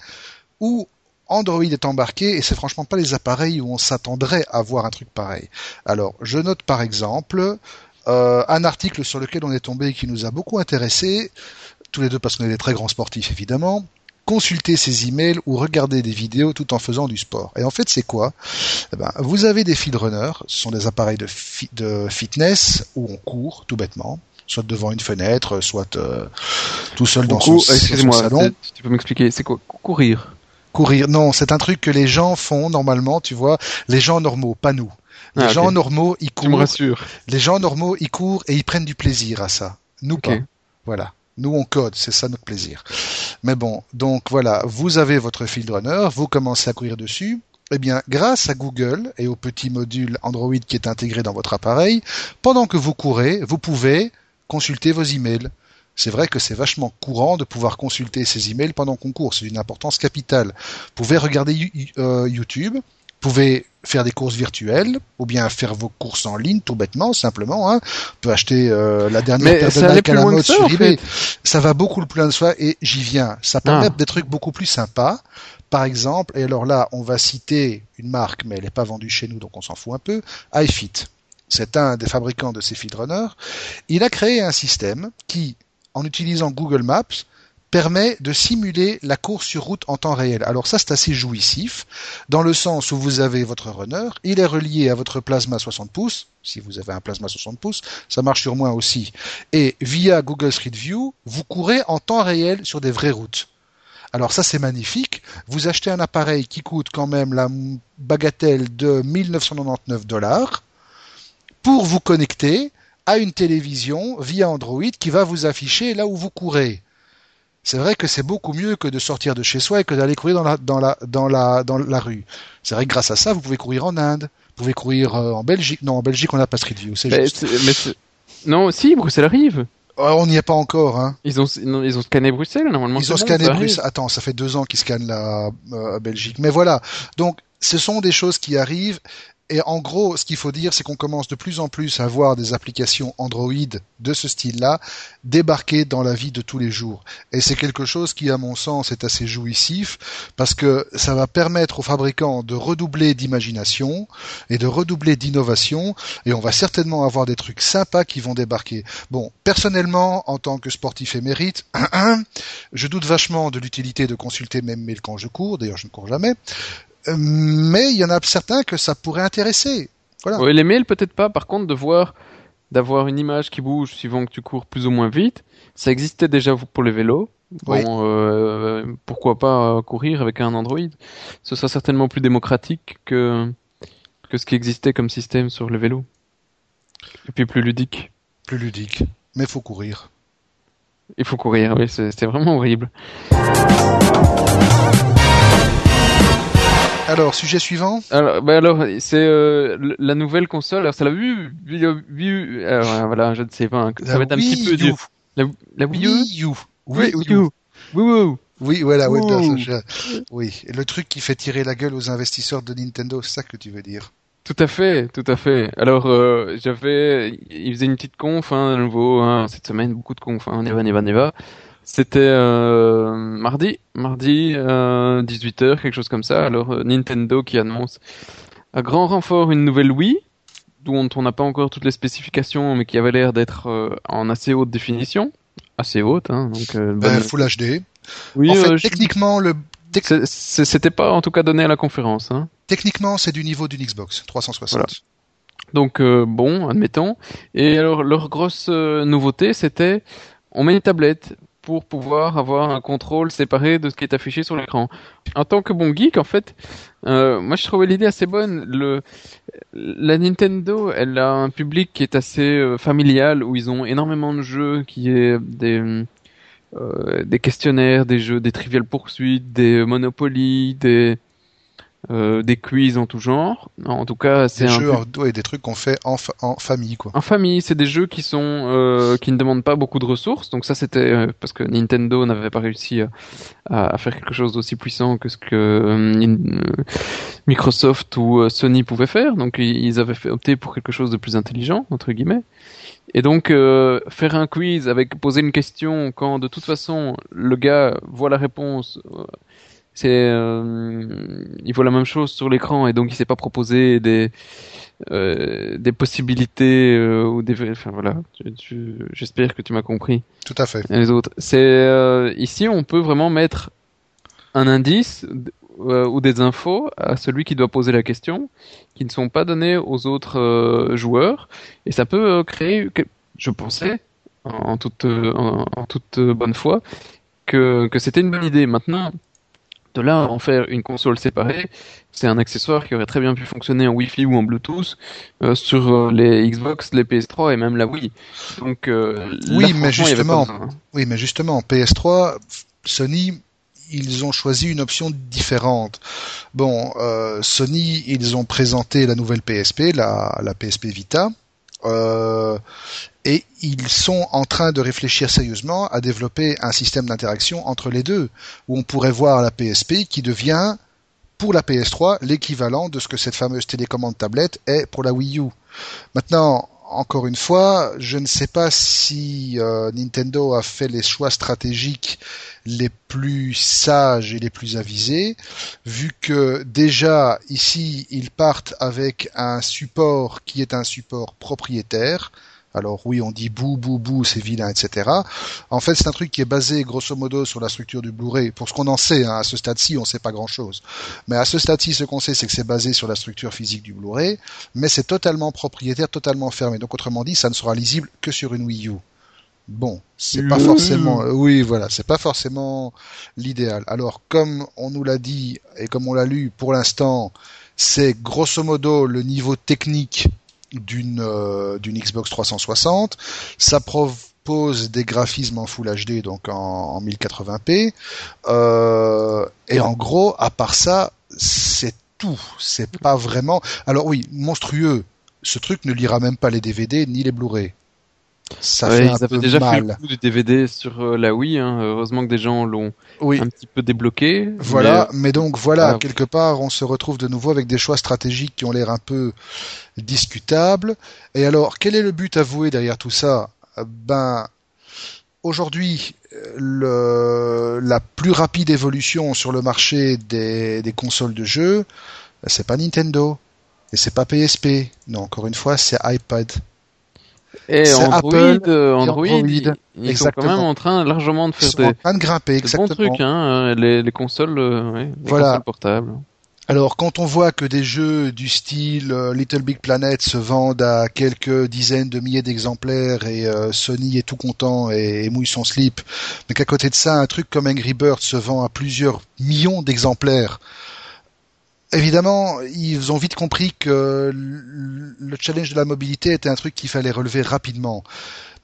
où Android est embarqué et c'est franchement pas les appareils où on s'attendrait à voir un truc pareil. Alors, je note par exemple euh, un article sur lequel on est tombé et qui nous a beaucoup intéressé, tous les deux parce qu'on est des très grands sportifs évidemment. Consulter ses emails ou regarder des vidéos tout en faisant du sport. Et en fait, c'est quoi? Eh ben, Vous avez des feedrunners, ce sont des appareils de, de fitness où on court tout bêtement soit devant une fenêtre, soit euh, tout seul dans son, salon. Tu peux m'expliquer, c'est quoi? Courir? Courir. Non, c'est un truc que les gens font normalement, tu vois, les gens normaux, pas nous. Les ah, gens normaux, ils courent. Tu me rassures. Les gens normaux, ils courent et ils prennent du plaisir à ça. Nous pas. Voilà. Nous, on code, c'est ça notre plaisir. Mais bon, donc voilà, vous avez votre field runner, vous commencez à courir dessus. Eh bien, grâce à Google et au petit module Android qui est intégré dans votre appareil, pendant que vous courez, vous pouvez consulter vos emails. C'est vrai que c'est vachement courant de pouvoir consulter ses emails pendant qu'on court. C'est d'une importance capitale. Vous pouvez regarder euh, YouTube, vous pouvez faire des courses virtuelles ou bien faire vos courses en ligne tout bêtement simplement hein. on peut acheter euh, la dernière paire de Nike à la mode sur eBay ça va beaucoup le plus de soi et j'y viens ça permet ah. des trucs beaucoup plus sympas par exemple et alors là on va citer une marque mais elle n'est pas vendue chez nous donc on s'en fout un peu iFit c'est un des fabricants de ces feedrunners il a créé un système qui en utilisant Google Maps, permet de simuler la course sur route en temps réel. Alors ça, c'est assez jouissif, dans le sens où vous avez votre runner, il est relié à votre plasma 60 pouces, si vous avez un plasma 60 pouces, ça marche sur moi aussi, et via Google Street View, vous courez en temps réel sur des vraies routes. Alors ça, c'est magnifique. Vous achetez un appareil qui coûte quand même la bagatelle de 1999 dollars pour vous connecter à une télévision via Android qui va vous afficher là où vous courez. C'est vrai que c'est beaucoup mieux que de sortir de chez soi et que d'aller courir dans la, dans la, dans la, dans la rue. C'est vrai que grâce à ça, vous pouvez courir en Inde, vous pouvez courir euh, en Belgique. Non, en Belgique, on n'a pas Street View, c'est juste. non, si, Bruxelles arrive. Oh, on n'y est pas encore. Hein. Ils ont ils ont scanné Bruxelles normalement. Ils ont scanné Bruxelles. Attends, ça fait deux ans qu'ils scannent la euh, Belgique. Mais voilà. Donc, ce sont des choses qui arrivent et en gros, ce qu'il faut dire, c'est qu'on commence de plus en plus à voir des applications Android de ce style-là débarquer dans la vie de tous les jours. Et c'est quelque chose qui, à mon sens, est assez jouissif parce que ça va permettre aux fabricants de redoubler d'imagination et de redoubler d'innovation. Et on va certainement avoir des trucs sympas qui vont débarquer. Bon, personnellement, en tant que sportif émérite, je doute vachement de l'utilité de consulter mes mails quand je cours. D'ailleurs, je ne cours jamais. Euh, mais il y en a certains que ça pourrait intéresser. Voilà. Les mails peut-être pas. Par contre, de voir, d'avoir une image qui bouge suivant que tu cours plus ou moins vite, ça existait déjà pour les vélos. Bon, euh, pourquoi pas courir avec un Android? Ce sera certainement plus démocratique que que ce qui existait comme système sur le vélo. Et puis plus ludique. Plus ludique. Mais faut courir. Il faut courir, oui, c'est vraiment horrible. Alors, sujet suivant Alors, bah alors c'est euh, la nouvelle console. Alors, c'est la Wii, Wii, Wii- alors, voilà, je ne sais pas. hein, ça La va être un Wii petit peu U. dur. La, la Wii U? Wii U. Oui, Wii U. Wii U. Oui, voilà, oui, oui. Et le truc qui fait tirer la gueule aux investisseurs de Nintendo, c'est ça que tu veux dire Tout à fait, tout à fait. Alors, euh, j'avais, il faisait une petite conf, hein, à nouveau, hein, cette semaine, beaucoup de conf, hein, Neva, Neva, Neva. C'était euh, mardi, mardi, euh, 18h, quelque chose comme ça. Alors, euh, Nintendo qui annonce à grand renfort une nouvelle Wii, dont on n'a pas encore toutes les spécifications, mais qui avait l'air d'être euh, en assez haute définition. Assez haute, hein, donc euh, bonne- Full HD. Oui, en fait, euh, je- techniquement, le c'était pas en tout cas donné à la conférence. Hein. techniquement, c'est du niveau d'une Xbox 360. Voilà. Donc euh, bon, admettons. Et alors leur grosse euh, nouveauté, c'était on met une tablette pour pouvoir avoir un contrôle séparé de ce qui est affiché sur l'écran. En tant que bon geek, en fait, euh, moi je trouvais l'idée assez bonne. Le, la Nintendo, elle a un public qui est assez euh, familial, où ils ont énormément de jeux, qui est des euh, des questionnaires, des jeux, des trivial poursuites, des Monopoly, des euh, des quiz en tout genre. En tout cas, c'est Des un jeux, ouais, des trucs qu'on fait en, fa- en famille, quoi. en famille, c'est des jeux qui sont euh, qui ne demandent pas beaucoup de ressources. Donc ça, c'était euh, parce que Nintendo n'avait pas réussi à, faire quelque chose d'aussi puissant que ce que euh, euh, Microsoft ou euh, Sony pouvaient faire. Donc ils ils avaient fait, opté pour quelque chose de plus intelligent entre guillemets. Et donc euh, faire un quiz avec poser une question quand de toute façon le gars voit la réponse. C'est euh, il voit la même chose sur l'écran et donc il s'est pas proposé des euh, des possibilités euh, ou des enfin voilà. Tu- tu- j'espère que tu m'as compris. Tout à fait. les autres. C'est euh, ici on peut vraiment mettre un indice euh, ou des infos à celui qui doit poser la question qui ne sont pas données aux autres euh, joueurs. Et ça peut créer je pensais en, toute en, en toute bonne foi que que c'était une bonne idée. Maintenant de là en faire une console séparée, c'est un accessoire qui aurait très bien pu fonctionner en Wi-Fi ou en Bluetooth euh, sur euh, les Xbox, les PS3 et même la Wii. Donc euh, Oui, là, mais justement, besoin, hein. Oui, mais justement, PS3, Sony, ils ont choisi une option différente. Bon, euh, Sony, ils ont présenté la nouvelle PSP, la, la PSP Vita, euh, et ils sont en train de réfléchir sérieusement à développer un système d'interaction entre les deux, où on pourrait voir la PSP qui devient, pour la PS3, l'équivalent de ce que cette fameuse télécommande tablette est pour la Wii U. Maintenant, encore une fois, je ne sais pas si euh, Nintendo a fait les choix stratégiques les plus sages et les plus avisés, vu que déjà ici ils partent avec un support qui est un support propriétaire. Alors oui, on dit bou bou bou, c'est vilain, etc. En fait, c'est un truc qui est basé grosso modo sur la structure du Blu-ray. Pour ce qu'on en sait, hein, à ce stade-ci, on sait pas grand-chose. Mais à ce stade-ci, ce qu'on sait, c'est que c'est basé sur la structure physique du Blu-ray, mais c'est totalement propriétaire, totalement fermé. Donc autrement dit, ça ne sera lisible que sur une Wii U. Bon, c'est pas Mmh. forcément, euh, oui, voilà, c'est pas forcément l'idéal. Alors, comme on nous l'a dit et comme on l'a lu, pour l'instant, c'est grosso modo le niveau technique d'une euh, d'une Xbox 360. Ça propose des graphismes en Full HD, donc en, en 1080p. Euh, et en gros, à part ça, c'est tout. C'est pas vraiment. Alors oui, monstrueux. Ce truc ne lira même pas les DVD ni les Blu-ray. Ça Ouais, fait un ils avaient peu déjà fait le coup du DVD sur euh, la Wii. Hein. Heureusement que des gens l'ont Oui. un petit peu débloqué. Voilà, mais donc voilà, Ah. quelque part, on se retrouve de nouveau avec des choix stratégiques qui ont l'air un peu discutables. Et alors, quel est le but avoué derrière tout ça? Euh, Ben, aujourd'hui, euh, la plus rapide évolution sur le marché des, des consoles de jeux, c'est pas Nintendo. Et c'est pas PSP. Non, encore une fois, c'est iPad. Et Android, Apple euh, Android, Android. ils, ils sont quand Exactement. même en train largement de Ils faire sont en des, train de grimper, des bons exactement. trucs, hein, les, les consoles, euh, ouais, les Voilà. consoles portables. Alors, quand on voit que des jeux du style euh, Little Big Planet se vendent à quelques dizaines de milliers d'exemplaires et euh, Sony est tout content et, et mouille son slip, mais qu'à côté de ça, un truc comme Angry Birds se vend à plusieurs millions d'exemplaires, évidemment, ils ont vite compris que le challenge de la mobilité était un truc qu'il fallait relever rapidement.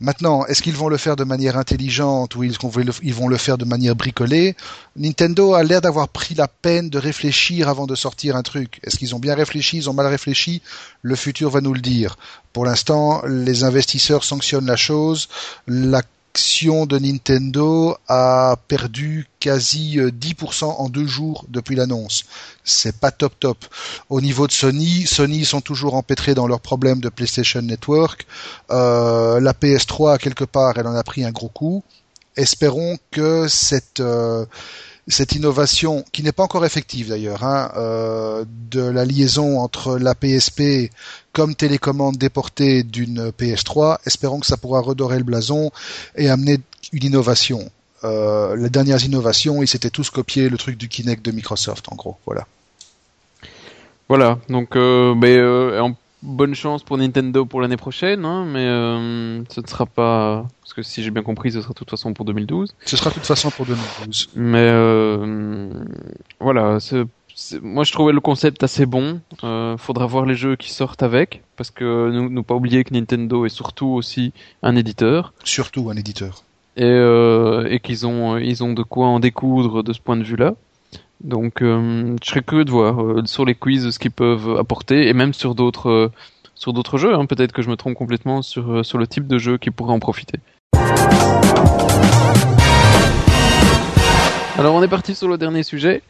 Maintenant, est-ce qu'ils vont le faire de manière intelligente ou ils vont le faire de manière bricolée? Nintendo a l'air d'avoir pris la peine de réfléchir avant de sortir un truc. Est-ce qu'ils ont bien réfléchi? Ils ont mal réfléchi? Le futur va nous le dire. Pour l'instant, les investisseurs sanctionnent la chose. De Nintendo a perdu quasi 10% euh, en deux jours depuis l'annonce. C'est pas top top. Au niveau de Sony, Sony sont toujours empêtrés dans leurs problèmes de PlayStation Network. Euh, la PS3 quelque part, elle en a pris un gros coup. Espérons que cette euh, cette innovation, qui n'est pas encore effective d'ailleurs, hein, euh, de la liaison entre la PSP comme télécommande déportée d'une PS3, espérons que ça pourra redorer le blason et amener une innovation. Euh, les dernières innovations, ils s'étaient tous copiés le truc du Kinect de Microsoft, en gros. Voilà. Voilà. Donc, euh, mais, euh, en bonne chance pour Nintendo pour l'année prochaine, hein, mais euh, ce ne sera pas parce que si j'ai bien compris, ce sera de toute façon pour 2012. Ce sera de toute façon pour 2012. Mais euh, voilà, moi je trouvais le concept assez bon. Euh, faudra voir les jeux qui sortent avec, parce que nous, nous pas oublier que Nintendo est surtout aussi un éditeur. Surtout un éditeur. Et, euh, et qu'ils ont ils ont de quoi en découdre de ce point de vue-là. Donc, euh, je serais curieux de voir euh, sur les quiz ce qu'ils peuvent apporter et même sur d'autres euh, sur d'autres jeux. Hein. Peut-être que je me trompe complètement sur sur le type de jeu qui pourrait en profiter. Alors, on est parti sur le dernier sujet.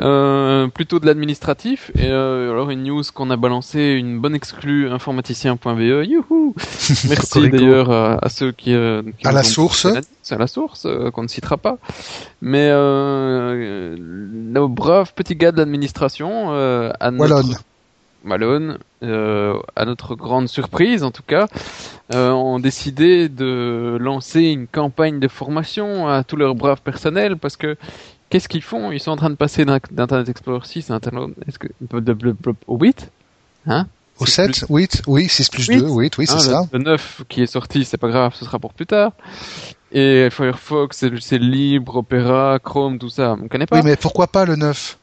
Euh, plutôt de l'administratif. Et euh, alors une news qu'on a balancé, une bonne exclue informaticien.be. Youhou Merci d'ailleurs à, ceux qui, euh, à la source. C'est à la source qu'on ne citera pas. Mais nos braves petits gars de l'administration, à notre Malone, à notre grande surprise en tout cas, ont décidé de lancer une campagne de formation à tous leurs braves personnels parce que Qu'est-ce qu'ils font? Ils sont en train de passer d'Internet Explorer 6 à Internet est-ce que, au 8 Hein? Au 7 8 Oui, 6 plus 2, 8, oui, c'est ah, ça. Le 9 qui est sorti, c'est pas grave, ce sera pour plus tard. Et Firefox, c'est libre, Opera, Chrome, tout ça. On connaît pas. Oui, mais pourquoi pas le 9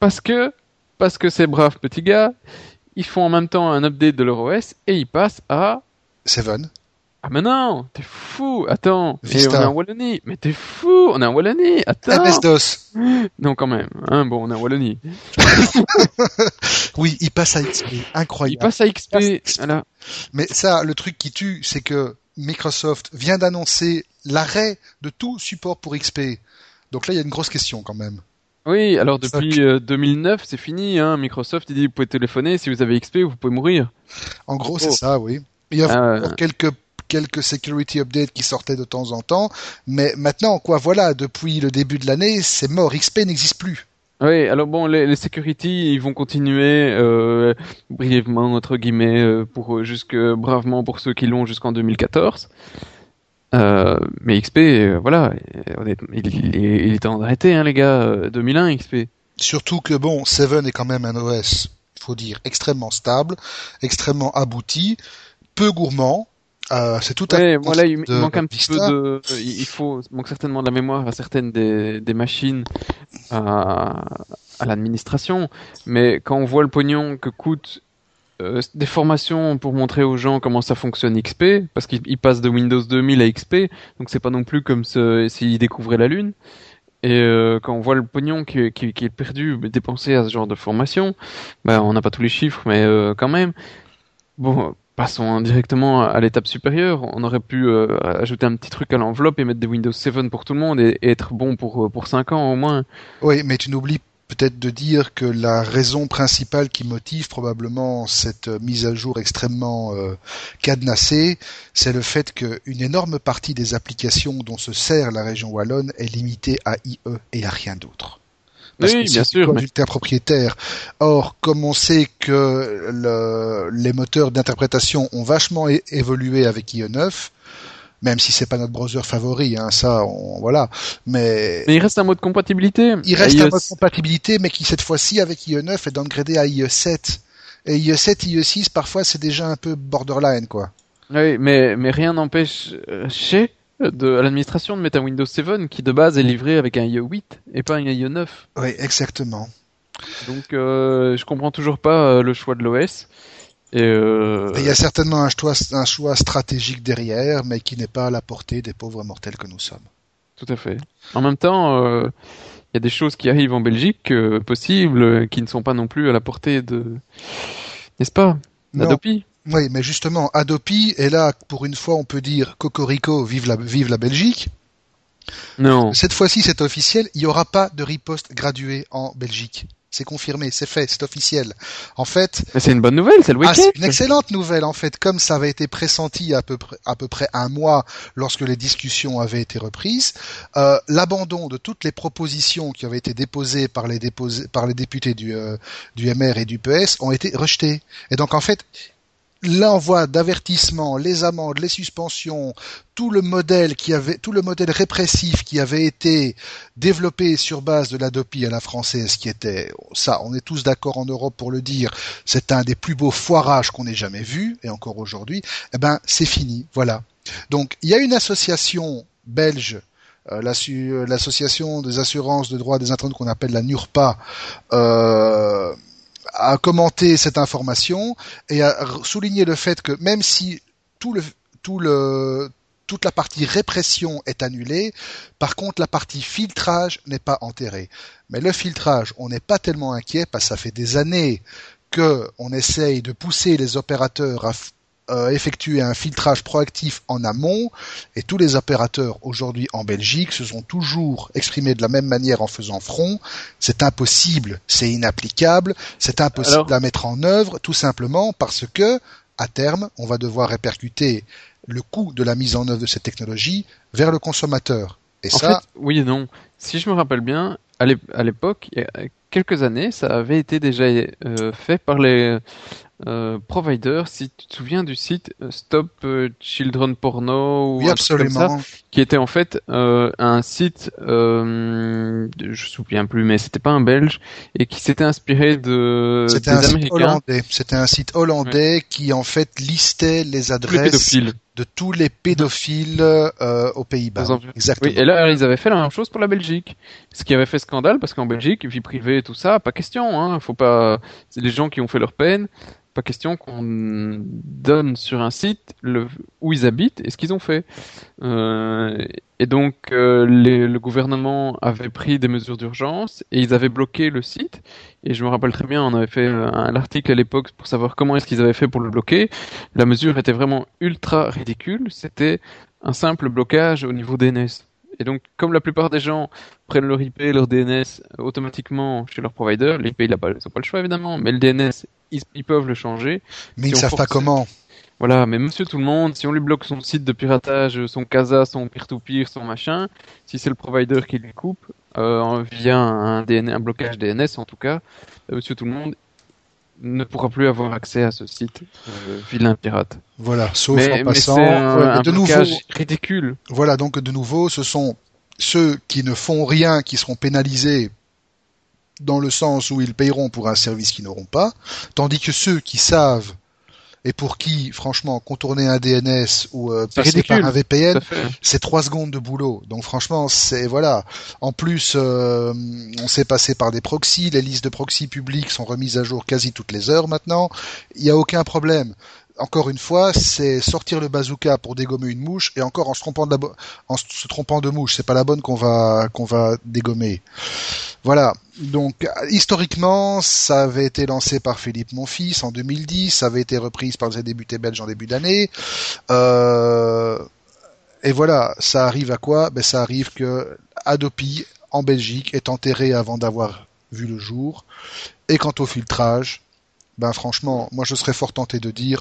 Parce que, parce que ces braves petits gars, ils font en même temps un update de leur OS et ils passent à 7. Ah mais non, t'es fou, attends, on est en Wallonie, mais t'es fou, on est en Wallonie, attends. MS-DOS. Non quand même, hein, bon, on est en Wallonie. oui, il passe à XP, incroyable. Il passe à XP, voilà. Mais ça, le truc qui tue, c'est que Microsoft vient d'annoncer l'arrêt de tout support pour XP. Donc là, il y a une grosse question quand même. Oui, alors depuis 2009, euh, c'est fini. Hein. Microsoft, il dit vous pouvez téléphoner, si vous avez XP, vous pouvez mourir. En gros, c'est oh. ça, oui. Il y a ah, quelques quelques security updates qui sortaient de temps en temps, mais maintenant, quoi, voilà, depuis le début de l'année, c'est mort. XP n'existe plus. Oui, alors bon, les, les security, ils vont continuer euh, brièvement entre guillemets euh, pour jusque bravement pour ceux qui l'ont jusqu'en 2014. Euh, mais XP, euh, voilà, il, il, il, est temps d'arrêter, hein, les gars. 2001 euh, XP. Surtout que bon, Seven est quand même un OS, faut dire, extrêmement stable, extrêmement abouti, peu gourmand, euh, c'est tout à voilà, il, manque un petit peu de, il faut, manque certainement de la mémoire à certaines des, des machines à, à l'administration, mais quand on voit le pognon que coûte euh, des formations pour montrer aux gens comment ça fonctionne XP, parce qu'ils passent de Windows 2000 à XP, donc c'est pas non plus comme s'ils découvraient la Lune. Et euh, quand on voit le pognon qui, qui, qui, est perdu, dépensé à ce genre de formation, bah, on n'a pas tous les chiffres, mais euh, quand même, bon, passons directement à l'étape supérieure. On aurait pu euh, ajouter un petit truc à l'enveloppe et mettre des Windows 7 pour tout le monde et, être bon pour euh, pour 5 ans au moins. Oui, mais tu n'oublies peut-être de dire que la raison principale qui motive probablement cette mise à jour extrêmement euh, cadenassée, c'est le fait qu'une énorme partie des applications dont se sert la région wallonne est limitée à IE et à rien d'autre oui, bien sûr. Mais... propriétaire. Or, comme on sait que le, les moteurs d'interprétation ont vachement évolué avec IE9, même si c'est pas notre browser favori, hein, ça, on, voilà. Mais, mais il reste un mode compatibilité. Il reste un mode compatibilité, mais qui cette fois-ci avec IE9 est downgradé à IE7. Et IE7, IE6, parfois, c'est déjà un peu borderline, quoi. Oui, mais mais rien n'empêche euh, chez de l'administration de mettre un Windows 7 qui de base est livré avec un IE 8 et pas un IE 9. Oui, exactement. Donc euh, je comprends toujours pas euh, le choix de l'OS. Et euh, Il y a certainement un choix, un choix stratégique derrière, mais qui n'est pas à la portée des pauvres mortels que nous sommes. Tout à fait. En même temps, il y a des choses qui arrivent en Belgique possibles, qui ne sont pas non plus à la portée de, n'est-ce pas, d'Adopi. Oui, mais justement, Adopi est là pour une fois, on peut dire Cocorico, vive la, vive la Belgique. Non. Cette fois-ci, c'est officiel. Il n'y aura pas de riposte graduée en Belgique. C'est confirmé, c'est fait, c'est officiel. En fait, c'est une bonne nouvelle, c'est le week-end. Ah, c'est une excellente nouvelle en fait, comme ça avait été pressenti à peu près, à peu près un mois lorsque les discussions avaient été reprises. Euh, L'abandon de toutes les propositions qui avaient été déposées par les, déposés, par les députés du, euh, du MR et du PS ont été rejetées. Et donc en fait, l'envoi d'avertissements, les amendes, les suspensions, tout le modèle qui avait, tout le modèle répressif qui avait été développé sur base de l'Adopi à la française, qui était, ça, on est tous d'accord en Europe pour le dire, c'est un des plus beaux foirages qu'on ait jamais vu, et encore aujourd'hui, eh ben, c'est fini, voilà. Donc, il y a une association belge euh, l'association des assurances de droits des internautes qu'on appelle la NURPA, euh, a commenté cette information et a souligné le fait que même si tout le, tout le, toute la partie répression est annulée, par contre la partie filtrage n'est pas enterrée. Mais le filtrage, on n'est pas tellement inquiet parce que ça fait des années que on essaye de pousser les opérateurs à euh, effectuer un filtrage proactif en amont et tous les opérateurs aujourd'hui en Belgique se sont toujours exprimés de la même manière en faisant front. C'est impossible, c'est inapplicable, c'est impossible à mettre en œuvre tout simplement parce que à terme, on va devoir répercuter le coût de la mise en œuvre de cette technologie vers le consommateur. Et en ça, fait, oui et non. Si je me rappelle bien, à l'époque, il y a quelques années, ça avait été déjà euh, fait par les euh, provider, si tu te souviens du site euh, Stop euh, Children Porno ou oui, absolument. qui était en fait euh, un site, euh, je me souviens plus, mais c'était pas un Belge et qui s'était inspiré de c'était un Site hollandais. C'était un site hollandais qui en fait listait les adresses de tous les pédophiles euh, aux Pays-Bas. Exactement. Oui, et là, ils avaient fait la même chose pour la Belgique. Ce qui avait fait scandale, parce qu'en Belgique, vie privée et tout ça, pas question. Hein, faut pas. C'est les gens qui ont fait leur peine pas question qu'on donne sur un site où ils habitent et ce qu'ils ont fait. Euh, et donc euh, le gouvernement avait pris des mesures d'urgence et ils avaient bloqué le site. Et je me rappelle très bien, on avait fait un article à l'époque pour savoir comment est-ce qu'ils avaient fait pour le bloquer. La mesure était vraiment ultra ridicule. C'était un simple blocage au niveau DNS. Et donc, comme la plupart des gens prennent leur IP, leur DNS automatiquement chez leur provider, l'IP, ils n'ont pas, pas, le choix évidemment, mais le DNS, ils, peuvent le changer. Mais ils ne savent pas comment. Voilà, mais monsieur tout le monde, si on lui bloque son site de piratage, son casa, son peer-to-peer, son machin, si c'est le provider qui lui coupe, euh, via un, un blocage DNS en tout cas, euh, monsieur tout le monde, ne pourra plus avoir accès à ce site euh, vilain pirate. Voilà, sauf en passant. Un, de nouveau, ridicule. Voilà, donc de nouveau, ce sont ceux qui ne font rien qui seront pénalisés dans le sens où ils payeront pour un service qu'ils n'auront pas, tandis que ceux qui savent et pour qui, franchement, contourner un DNS ou euh, passer par un VPN, c'est trois secondes de boulot. Donc franchement, c'est voilà. En plus, euh, on s'est passé par des proxys. Les listes de proxys publics sont remises à jour quasi toutes les heures maintenant. Il n'y a aucun problème encore une fois, c'est sortir le bazooka pour dégommer une mouche et encore en se trompant de, en se trompant de mouche. C'est pas la bonne qu'on va qu'on va dégommer. Voilà. Donc historiquement, ça avait été lancé par Philippe Monfils en 2010, ça avait été reprise par les débutés belges en début d'année. Euh, et voilà, ça arrive à quoi? Ben ça arrive que Adopi en Belgique est enterré avant d'avoir vu le jour. Et quant au filtrage, ben franchement, moi je serais fort tenté de dire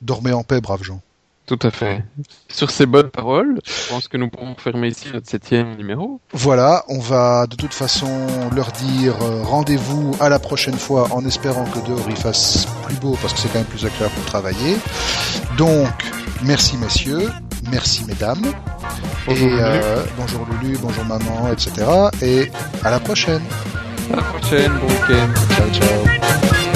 dormez en, paix, braves gens. Tout à fait. Sur ces bonnes paroles, je pense que nous pourrons fermer ici notre septième numéro. Voilà, on va de toute façon leur dire euh, rendez-vous à la prochaine fois en espérant que dehors il fasse plus beau parce que c'est quand même plus agréable pour travailler. Donc, merci messieurs, merci mesdames, bonjour et euh, bonjour Lulu, bonjour maman, etc. Et à la prochaine. À la prochaine, bon week-end. Ciao, ciao.